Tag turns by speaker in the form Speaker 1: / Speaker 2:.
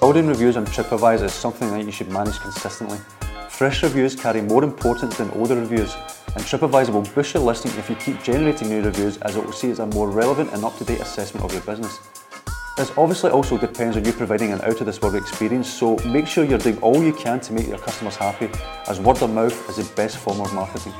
Speaker 1: Building reviews on TripAdvisor is something that you should manage consistently. Fresh reviews carry more importance than older reviews, and TripAdvisor will boost your listing if you keep generating new reviews as it will see as a more relevant and up-to-date assessment of your business. This obviously also depends on you providing an out of this world experience, so make sure you're doing all you can to make your customers happy, as word of mouth is the best form of marketing.